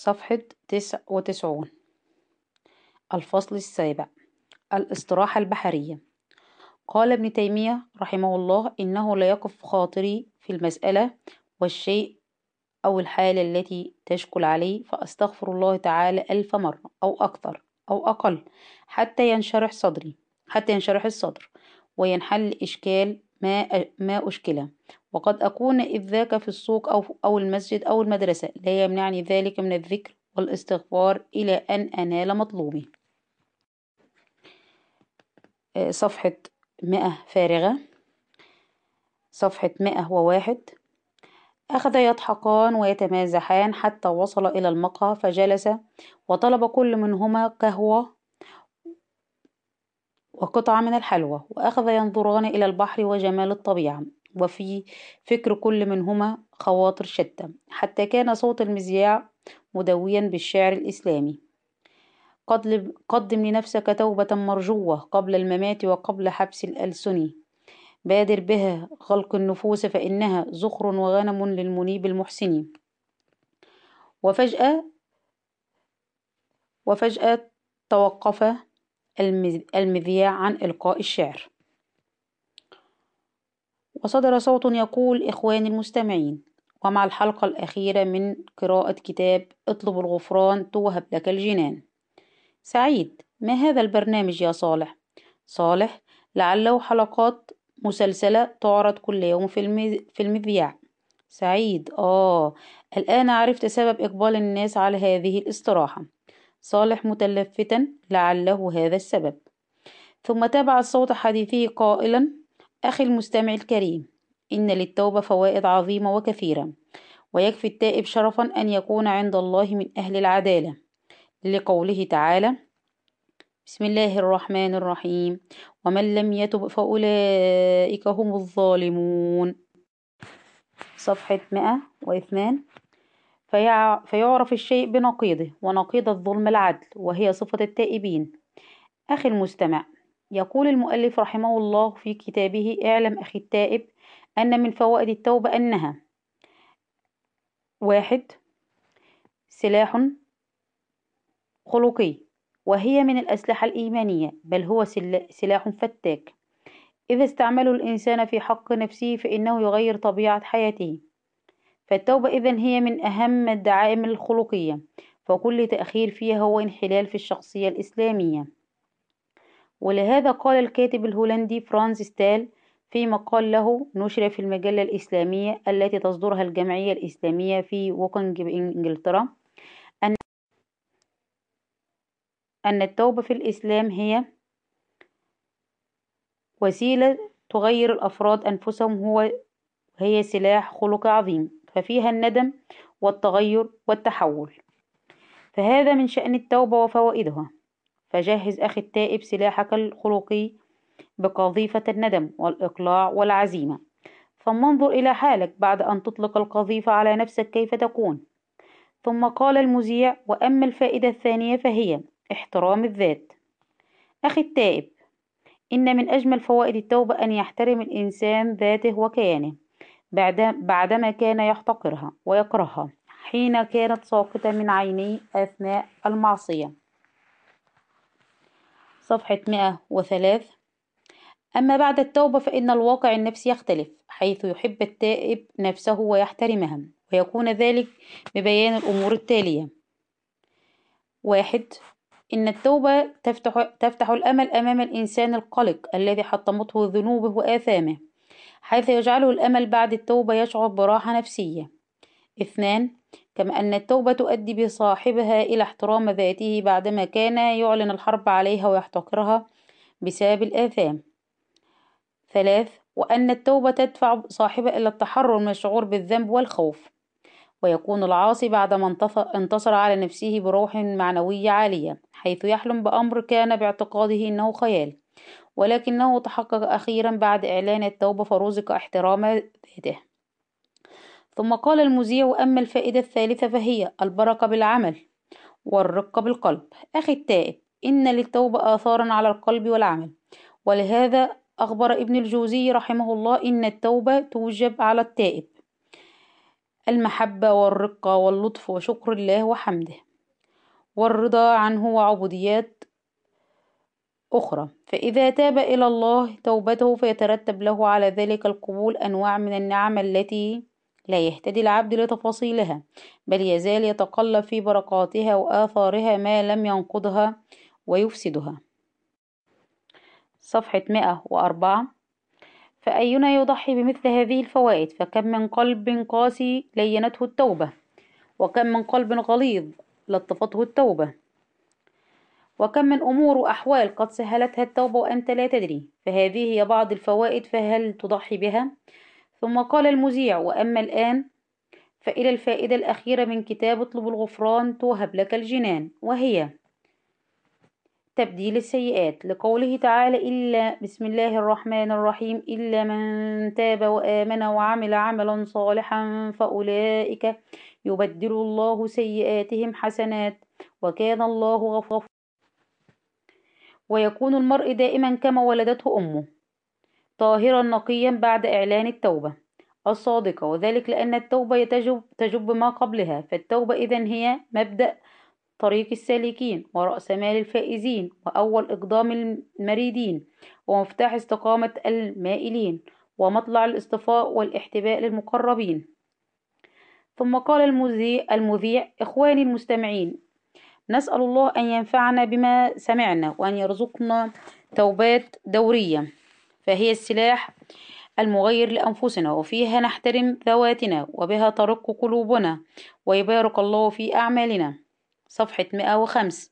صفحة تسع وتسعون. الفصل السابع. الاستراحة البحرية. قال ابن تيمية رحمه الله إنه لا يقف خاطري في المسألة والشيء أو الحالة التي تشكل عليه فأستغفر الله تعالى ألف مرة أو أكثر أو أقل حتى ينشرح صدري حتى ينشرح الصدر وينحل إشكال ما ما أشكله. وقد أكون إذ ذاك في السوق أو أو المسجد أو المدرسة. لا يمنعني ذلك من الذكر والإستغفار إلى أن أنال مطلوبي. صفحة مئة فارغة. صفحة مئة وواحد أخذ يضحكان ويتمازحان حتى وصل إلى المقهى فجلس وطلب كل منهما قهوة وقطعة من الحلوى وأخذ ينظران إلى البحر وجمال الطبيعة. وفي فكر كل منهما خواطر شتى حتى كان صوت المذياع مدويا بالشعر الإسلامي. قدم لنفسك توبة مرجوة قبل الممات وقبل حبس الألسن. بادر بها خلق النفوس فإنها زخر وغنم للمنيب المحسن. وفجأة وفجأة توقف المذياع عن إلقاء الشعر. وصدر صوت يقول إخواني المستمعين ومع الحلقة الأخيرة من قراءة كتاب اطلب الغفران توهب لك الجنان. سعيد ما هذا البرنامج يا صالح؟ صالح لعله حلقات مسلسلة تعرض كل يوم في, في المذياع. سعيد آه الآن عرفت سبب إقبال الناس على هذه الاستراحة. صالح متلفتا لعله هذا السبب. ثم تابع صوت حديثه قائلا أخي المستمع الكريم إن للتوبة فوائد عظيمة وكثيرة ويكفي التائب شرفا أن يكون عند الله من أهل العدالة. لقوله تعالى بسم الله الرحمن الرحيم ومن لم يتب فأولئك هم الظالمون صفحة مئة واثنان. فيعرف الشيء بنقيضه ونقيض الظلم العدل وهي صفة التائبين. أخي المستمع يقول المؤلف رحمه الله في كتابه إعلم أخي التائب أن من فوائد التوبة أنها واحد سلاح خلقي وهي من الأسلحة الإيمانية بل هو سلاح فتاك. إذا استعمله الإنسان في حق نفسه فإنه يغير طبيعة حياته. فالتوبة إذن هي من أهم الدعائم الخلقية فكل تأخير فيها هو انحلال في الشخصية الإسلامية. ولهذا قال الكاتب الهولندي فرانز ستال في مقال له نشر في المجلة الإسلامية التي تصدرها الجمعية الإسلامية في ووكنج بإنجلترا أن أن التوبة في الإسلام هي وسيلة تغير الأفراد أنفسهم هو هي سلاح خلق عظيم ففيها الندم والتغير والتحول. فهذا من شأن التوبة وفوائدها. فجهز أخي التائب سلاحك الخلقي بقذيفة الندم والإقلاع والعزيمة. ثم انظر إلى حالك بعد أن تطلق القذيفة على نفسك كيف تكون. ثم قال المذيع وأما الفائدة الثانية فهي احترام الذات. أخي التائب إن من أجمل فوائد التوبة أن يحترم الإنسان ذاته وكيانه بعدما كان يحتقرها ويكرهها حين كانت ساقطة من عينيه أثناء المعصية. صفحة 103 أما بعد التوبة فإن الواقع النفسي يختلف حيث يحب التائب نفسه ويحترمها ويكون ذلك ببيان الأمور التالية. واحد إن التوبة تفتح, تفتح الأمل أمام الإنسان القلق الذي حطمته ذنوبه وآثامه حيث يجعله الأمل بعد التوبة يشعر براحة نفسية. اثنان كما أن التوبة تؤدي بصاحبها إلى احترام ذاته بعدما كان يعلن الحرب عليها ويحتقرها بسبب الآثام. ثلاث وأن التوبة تدفع صاحبها إلى التحرر من الشعور بالذنب والخوف ويكون العاصي بعدما انتصر على نفسه بروح معنوية عالية حيث يحلم بأمر كان باعتقاده أنه خيال ولكنه تحقق أخيرا بعد إعلان التوبة فرزق احترام ذاته. ثم قال المذيع أما الفائدة الثالثة فهي البركة بالعمل والرقة بالقلب. أخي التائب إن للتوبة آثارا على القلب والعمل. ولهذا أخبر ابن الجوزي رحمه الله إن التوبة توجب على التائب. المحبة والرقة واللطف وشكر الله وحمده. والرضا عنه وعبوديات أخرى. فإذا تاب إلى الله توبته فيترتب له على ذلك القبول أنواع من النعم التي لا يهتدي العبد لتفاصيلها بل يزال يتقلب في بركاتها وآثارها ما لم ينقضها ويفسدها. صفحة 104 فأينا يضحي بمثل هذه الفوائد؟ فكم من قلب قاسي لينته التوبة وكم من قلب غليظ لطفته التوبة وكم من أمور وأحوال قد سهلتها التوبة وأنت لا تدري. فهذه هي بعض الفوائد فهل تضحي بها؟ ثم قال المذيع وأما الآن فإلى الفائدة الأخيرة من كتاب اطلب الغفران توهب لك الجنان. وهي تبديل السيئات. لقوله تعالى إلا بسم الله الرحمن الرحيم إلا من تاب وآمن وعمل عملا صالحا فأولئك يبدل الله سيئاتهم حسنات وكان الله غفورا ويكون المرء دائما كما ولدته أمه. طاهرا نقيا بعد إعلان التوبة الصادقة وذلك لأن التوبة تجب, تجب ما قبلها فالتوبة إذن هي مبدأ طريق السالكين ورأس مال الفائزين وأول إقدام المريدين ومفتاح استقامة المائلين ومطلع الاصطفاء والاحتباء للمقربين. ثم قال المذيع, المذيع إخواني المستمعين نسأل الله أن ينفعنا بما سمعنا وأن يرزقنا توبات دورية. فهي السلاح المغير لأنفسنا وفيها نحترم ذواتنا وبها ترق قلوبنا ويبارك الله في أعمالنا. صفحة 105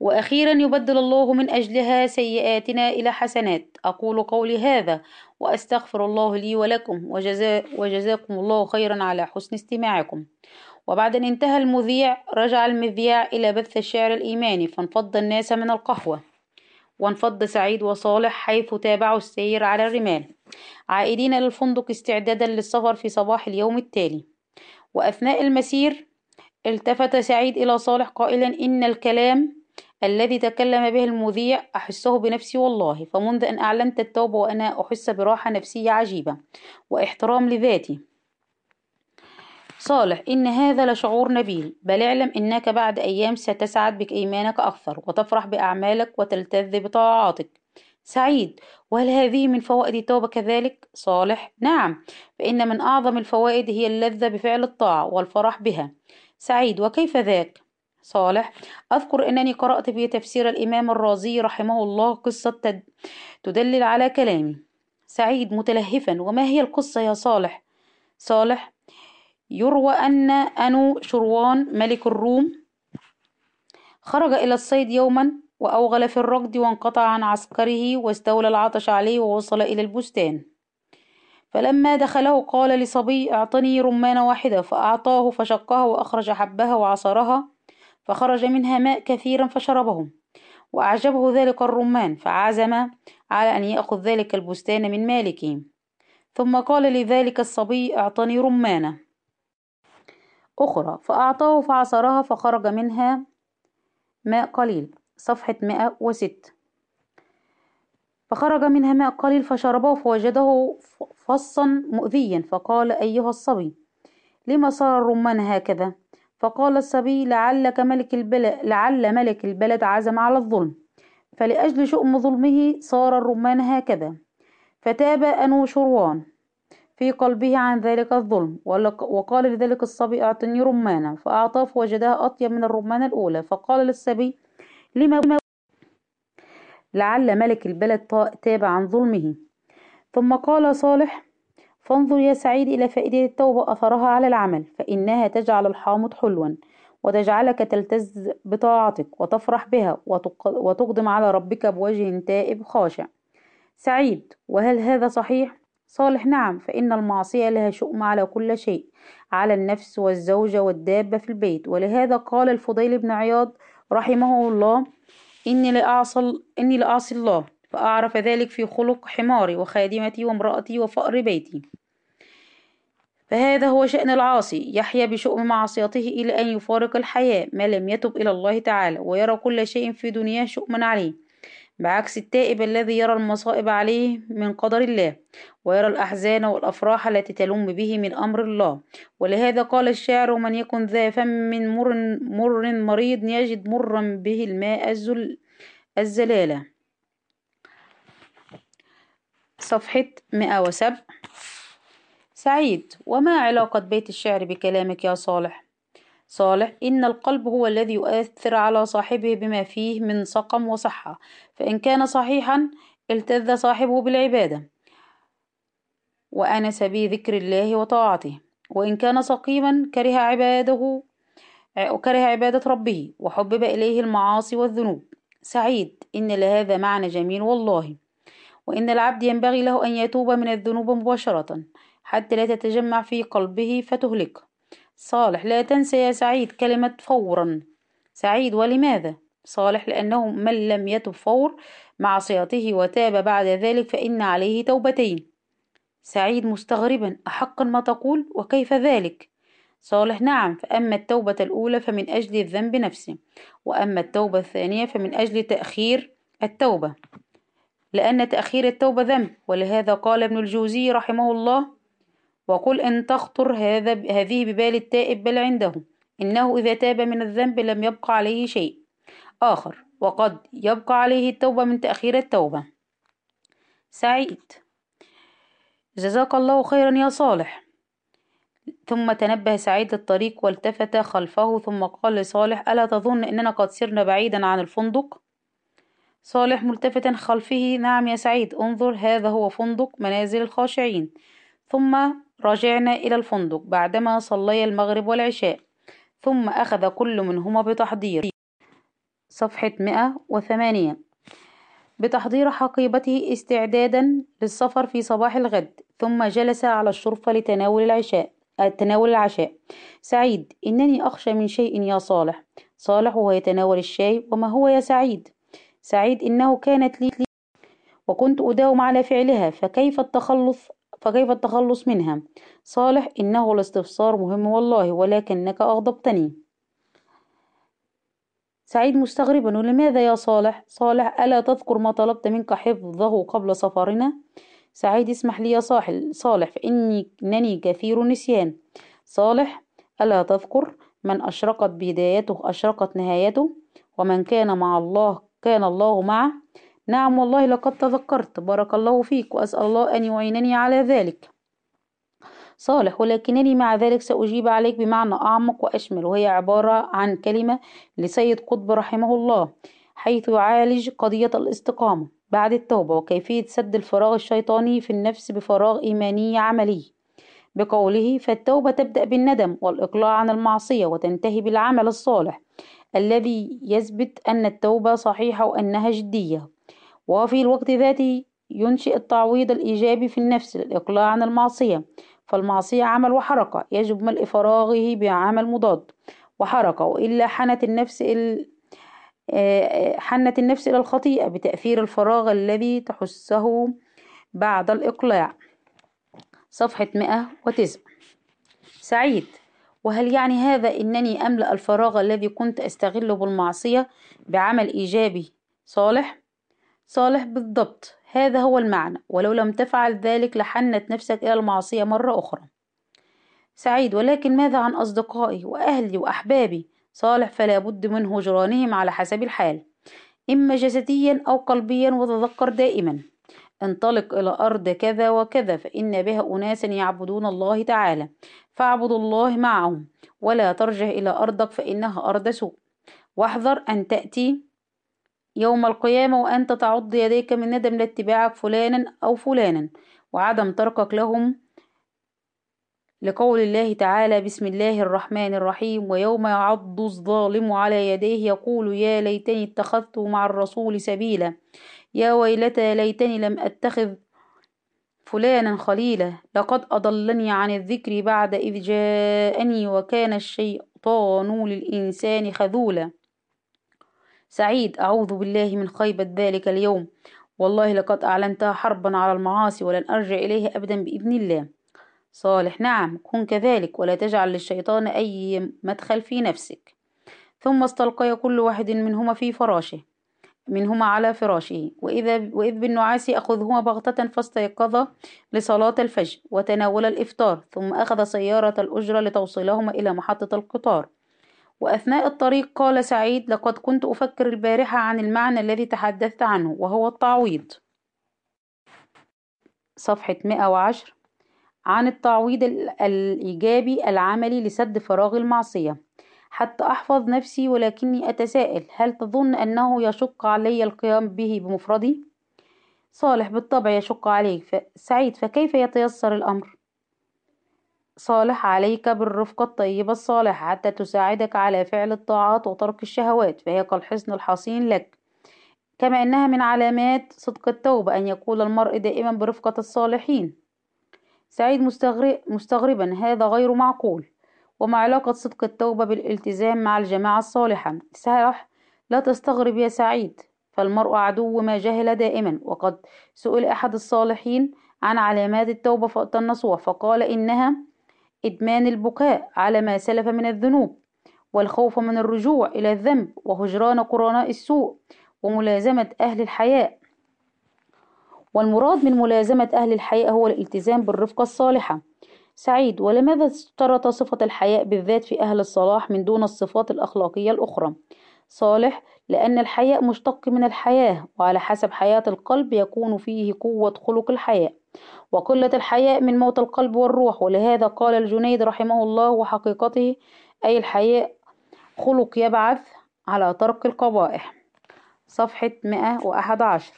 وأخيرا يبدل الله من أجلها سيئاتنا إلى حسنات. أقول قولي هذا وأستغفر الله لي ولكم وجزا وجزاكم الله خيرا على حسن استماعكم. وبعد أن انتهى المذيع رجع المذياع إلى بث الشعر الإيماني فانفض الناس من القهوة. وانفض سعيد وصالح حيث تابعوا السير على الرمال. عائدين للفندق استعدادا للسفر في صباح اليوم التالي. وأثناء المسير التفت سعيد إلى صالح قائلا إن الكلام الذي تكلم به المذيع أحسه بنفسي والله فمنذ أن أعلنت التوبة وأنا أحس براحة نفسية عجيبة وإحترام لذاتي. صالح إن هذا لشعور نبيل. بل اعلم إنك بعد أيام ستسعد بإيمانك أكثر وتفرح بأعمالك وتلتذ بطاعاتك. سعيد. وهل هذه من فوائد التوبة كذلك؟ صالح. نعم. فإن من أعظم الفوائد هي اللذة بفعل الطاعة والفرح بها. سعيد. وكيف ذاك؟ صالح. أذكر أنني قرأت في تفسير الإمام الرازي رحمه الله قصة تدلل على كلامي. سعيد. متلهفا. وما هي القصة يا صالح؟ صالح. يروى أن أنو شروان ملك الروم خرج إلى الصيد يوما وأوغل في الركض وانقطع عن عسكره واستولى العطش عليه ووصل إلى البستان. فلما دخله قال لصبي أعطني رمانة واحدة. فأعطاه فشقها وأخرج حبها وعصرها فخرج منها ماء كثيرا فشربه وأعجبه ذلك الرمان فعزم على أن يأخذ ذلك البستان من مالكه. ثم قال لذلك الصبي أعطني رمانة. أخرى فأعطاه فعصرها فخرج منها ماء قليل صفحة مائة وست فخرج منها ماء قليل فشربه فوجده فصا مؤذيا فقال أيها الصبي لما صار الرمان هكذا؟ فقال الصبي لعلك ملك البلد لعل ملك البلد عزم على الظلم. فلأجل شؤم ظلمه صار الرمان هكذا. فتاب أنو شروان. في قلبه عن ذلك الظلم وقال لذلك الصبي أعطني رمانة فأعطاه فوجدها أطيب من الرمانة الأولى فقال للصبي لما لعل ملك البلد تاب عن ظلمه. ثم قال صالح فانظر يا سعيد إلى فائدة التوبة أثرها على العمل فإنها تجعل الحامض حلوا وتجعلك تلتز بطاعتك وتفرح بها وتقدم على ربك بوجه تائب خاشع. سعيد وهل هذا صحيح؟ صالح نعم فإن المعصية لها شؤم على كل شيء على النفس والزوجة والدابة في البيت. ولهذا قال الفضيل بن عياض رحمه الله إني لأعصي إني لأعصي الله فأعرف ذلك في خلق حماري وخادمتي وامرأتي وفأر بيتي. فهذا هو شأن العاصي. يحيا بشؤم معصيته إلى أن يفارق الحياة ما لم يتب إلى الله تعالى ويرى كل شيء في دنياه شؤما عليه. بعكس التائب الذي يرى المصائب عليه من قدر الله ويرى الأحزان والأفراح التي تلم به من أمر الله. ولهذا قال الشاعر ومن يكن ذا فم مر, مر مريض يجد مرا به الماء الزل الزلالة. صفحة 107 سعيد وما علاقة بيت الشعر بكلامك يا صالح؟ صالح إن القلب هو الذي يؤثر على صاحبه بما فيه من سقم وصحة فإن كان صحيحا التذ صاحبه بالعبادة. وأنس بذكر الله وطاعته. وإن كان سقيما كره عباده وكره عبادة ربه وحبب إليه المعاصي والذنوب. سعيد إن لهذا معنى جميل والله. وإن العبد ينبغي له أن يتوب من الذنوب مباشرة حتى لا تتجمع في قلبه فتهلكه صالح لا تنسى يا سعيد كلمة فورا سعيد ولماذا؟ صالح لأنه من لم يتب فور معصيته وتاب بعد ذلك فإن عليه توبتين سعيد مستغربا أحقا ما تقول وكيف ذلك؟ صالح نعم فأما التوبة الأولى فمن أجل الذنب نفسه وأما التوبة الثانية فمن أجل تأخير التوبة لأن تأخير التوبة ذنب ولهذا قال ابن الجوزي رحمه الله وقل إن تخطر هذا هذه ببال التائب بل عنده إنه إذا تاب من الذنب لم يبقى عليه شيء. آخر وقد يبقى عليه التوبة من تأخير التوبة. سعيد. جزاك الله خيرا يا صالح. ثم تنبه سعيد الطريق والتفت خلفه ثم قال لصالح ألا تظن أننا قد سرنا بعيدا عن الفندق؟ صالح ملتفتا خلفه نعم يا سعيد انظر هذا هو فندق منازل الخاشعين. ثم رجعنا إلى الفندق بعدما صليا المغرب والعشاء ثم أخذ كل منهما بتحضير. صفحة مئة وثمانية بتحضير حقيبته استعدادا للسفر في صباح الغد ثم جلس على الشرفة لتناول العشاء تناول العشاء. سعيد إنني أخشى من شيء يا صالح. صالح وهو يتناول الشاي وما هو يا سعيد؟ سعيد إنه كانت لي وكنت أداوم على فعلها فكيف التخلص؟ فكيف التخلص منها؟ صالح إنه الاستفسار مهم والله ولكنك أغضبتني. سعيد مستغربا ولماذا يا صالح؟ صالح ألا تذكر ما طلبت منك حفظه قبل سفرنا؟ سعيد اسمح لي يا صاحل صالح فإني إنني كثير نسيان. صالح ألا تذكر من أشرقت بدايته أشرقت نهايته؟ ومن كان مع الله كان الله معه؟ نعم والله لقد تذكرت. بارك الله فيك وأسأل الله أن يعينني على ذلك. صالح ولكنني مع ذلك سأجيب عليك بمعنى أعمق وأشمل وهي عبارة عن كلمة لسيد قطب رحمه الله حيث يعالج قضية الاستقامة بعد التوبة وكيفية سد الفراغ الشيطاني في النفس بفراغ إيماني عملي. بقوله فالتوبة تبدأ بالندم والإقلاع عن المعصية وتنتهي بالعمل الصالح الذي يثبت أن التوبة صحيحة وأنها جدية. وفي الوقت ذاته ينشئ التعويض الإيجابي في النفس للإقلاع عن المعصية فالمعصية عمل وحركة يجب ملء فراغه بعمل مضاد وحركة وإلا حنت النفس ال... حنت النفس إلى الخطيئة بتأثير الفراغ الذي تحسه بعد الإقلاع. صفحة 109 سعيد. وهل يعني هذا أنني أملأ الفراغ الذي كنت أستغله بالمعصية بعمل إيجابي صالح؟ صالح بالضبط. هذا هو المعنى. ولو لم تفعل ذلك لحنت نفسك إلى المعصية مرة أخرى. سعيد ولكن ماذا عن أصدقائي وأهلي وأحبابي؟ صالح فلا بد من هجرانهم على حسب الحال. إما جسديا أو قلبيا وتذكر دائما. انطلق إلى أرض كذا وكذا فإن بها أناسا يعبدون الله تعالى. فاعبد الله معهم ولا ترجع إلى أرضك فإنها أرض سوء. واحذر أن تأتي يوم القيامة وأنت تعض يديك من ندم لاتباعك فلانا أو فلانا وعدم تركك لهم لقول الله تعالى بسم الله الرحمن الرحيم ويوم يعض الظالم على يديه يقول يا ليتني اتخذت مع الرسول سبيلا يا ويلتى ليتني لم أتخذ فلانا خليلا لقد أضلني عن الذكر بعد إذ جاءني وكان الشيطان للإنسان خذولا. سعيد أعوذ بالله من خيبة ذلك اليوم. والله لقد أعلنتها حربا على المعاصي ولن أرجع إليها أبدا بإذن الله. صالح نعم كن كذلك ولا تجعل للشيطان أي مدخل في نفسك. ثم استلقي كل واحد منهما في فراشه منهما على فراشه. وإذا وإذ بالنعاس يأخذهما بغتة فاستيقظا لصلاة الفجر وتناول الإفطار ثم أخذ سيارة الأجرة لتوصيلهما إلى محطة القطار. وأثناء الطريق قال سعيد لقد كنت أفكر البارحة عن المعنى الذي تحدثت عنه وهو التعويض صفحة 110 عن التعويض الإيجابي العملي لسد فراغ المعصية حتى أحفظ نفسي ولكني أتساءل هل تظن أنه يشق علي القيام به بمفردي؟ صالح بالطبع يشق عليك سعيد فكيف يتيسر الأمر؟ صالح عليك بالرفقة الطيبة الصالحة حتى تساعدك على فعل الطاعات وترك الشهوات فهي كالحصن الحصين لك. كما أنها من علامات صدق التوبة أن يكون المرء دائما برفقة الصالحين. سعيد مستغربا هذا غير معقول. وما علاقة صدق التوبة بالالتزام مع الجماعة الصالحة؟ صحيح لا تستغرب يا سعيد فالمرء عدو ما جهل دائما. وقد سئل أحد الصالحين عن علامات التوبة فأتى النصوح فقال إنها إدمان البكاء على ما سلف من الذنوب والخوف من الرجوع إلى الذنب وهجران قرناء السوء وملازمة أهل الحياء. والمراد من ملازمة أهل الحياء هو الالتزام بالرفقة الصالحة. سعيد ولماذا اشترط صفة الحياء بالذات في أهل الصلاح من دون الصفات الأخلاقية الأخرى؟ صالح لأن الحياء مشتق من الحياة وعلى حسب حياة القلب يكون فيه قوة خلق الحياء. وقلة الحياء من موت القلب والروح ولهذا قال الجنيد رحمه الله وحقيقته أي الحياء خلق يبعث على ترك القبائح. صفحة 111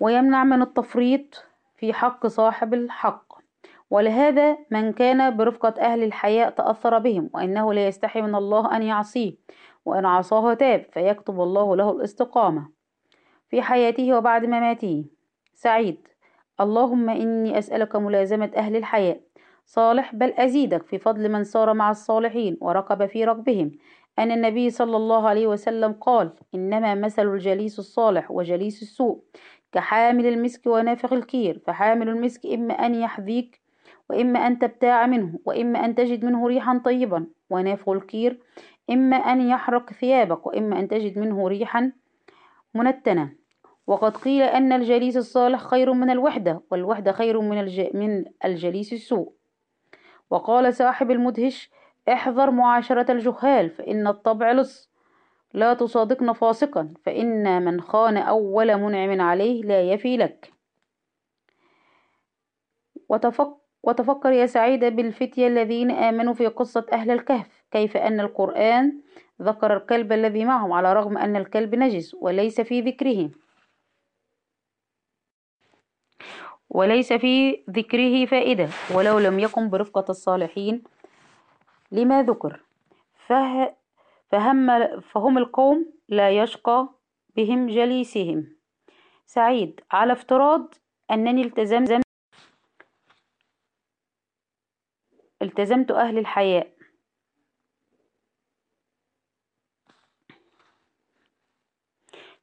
ويمنع من التفريط في حق صاحب الحق. ولهذا من كان برفقة أهل الحياء تأثر بهم وإنه لا يستحي من الله أن يعصيه وإن عصاه تاب فيكتب الله له الاستقامة. في حياته وبعد مماته. سعيد اللهم إني أسألك ملازمة أهل الحياء. صالح بل أزيدك في فضل من سار مع الصالحين وركب في ركبهم. أن النبي صلى الله عليه وسلم قال إنما مثل الجليس الصالح وجليس السوء كحامل المسك ونافخ الكير فحامل المسك إما أن يحذيك وإما أن تبتاع منه وإما أن تجد منه ريحا طيبا ونافخ الكير إما أن يحرق ثيابك وإما أن تجد منه ريحا منتنة. وقد قيل أن الجليس الصالح خير من الوحدة والوحدة خير من, الج... من الجليس السوء. وقال صاحب المدهش احذر معاشرة الجهال فإن الطبع لص. لا تصادقن فاسقا فإن من خان أول منعم عليه لا يفي لك. وتفق وتفكر يا سعيدة بالفتية الذين آمنوا في قصة أهل الكهف كيف أن القرآن ذكر الكلب الذي معهم على رغم أن الكلب نجس وليس في ذكره. وليس في ذكره فائدة ولو لم يكن برفقة الصالحين. لما ذكر؟ فه فهم, فهم القوم لا يشقى بهم جليسهم. سعيد على افتراض أنني التزمت التزمت أهل الحياء.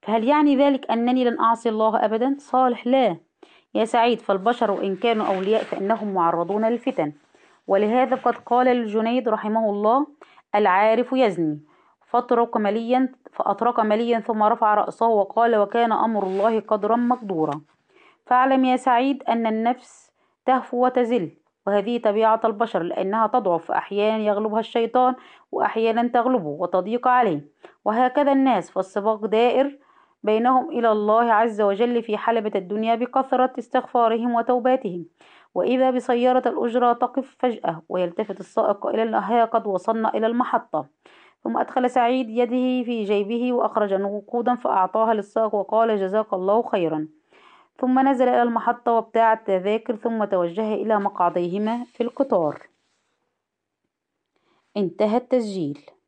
فهل يعني ذلك أنني لن أعصي الله أبدا؟ صالح لا. يا سعيد فالبشر وإن كانوا أولياء فإنهم معرضون للفتن. ولهذا قد قال الجنيد رحمه الله العارف يزني. فأطرق مليا فأطرق مليا ثم رفع رأسه وقال وكان أمر الله قدرا مقدورا فاعلم يا سعيد أن النفس تهفو وتزل. وهذه طبيعة البشر لأنها تضعف أحيانا يغلبها الشيطان وأحيانا تغلبه وتضيق عليه. وهكذا الناس فالسباق دائر بينهم إلى الله عز وجل في حلبة الدنيا بكثرة استغفارهم وتوباتهم. وإذا بسيارة الأجرة تقف فجأة ويلتفت السائق إلى أنها قد وصلنا إلى المحطة. ثم أدخل سعيد يده في جيبه وأخرج نقودا فأعطاها للسائق وقال جزاك الله خيرا. ثم نزل إلى المحطة وابتاع التذاكر ثم توجه إلى مقعديهما في القطار. انتهى التسجيل.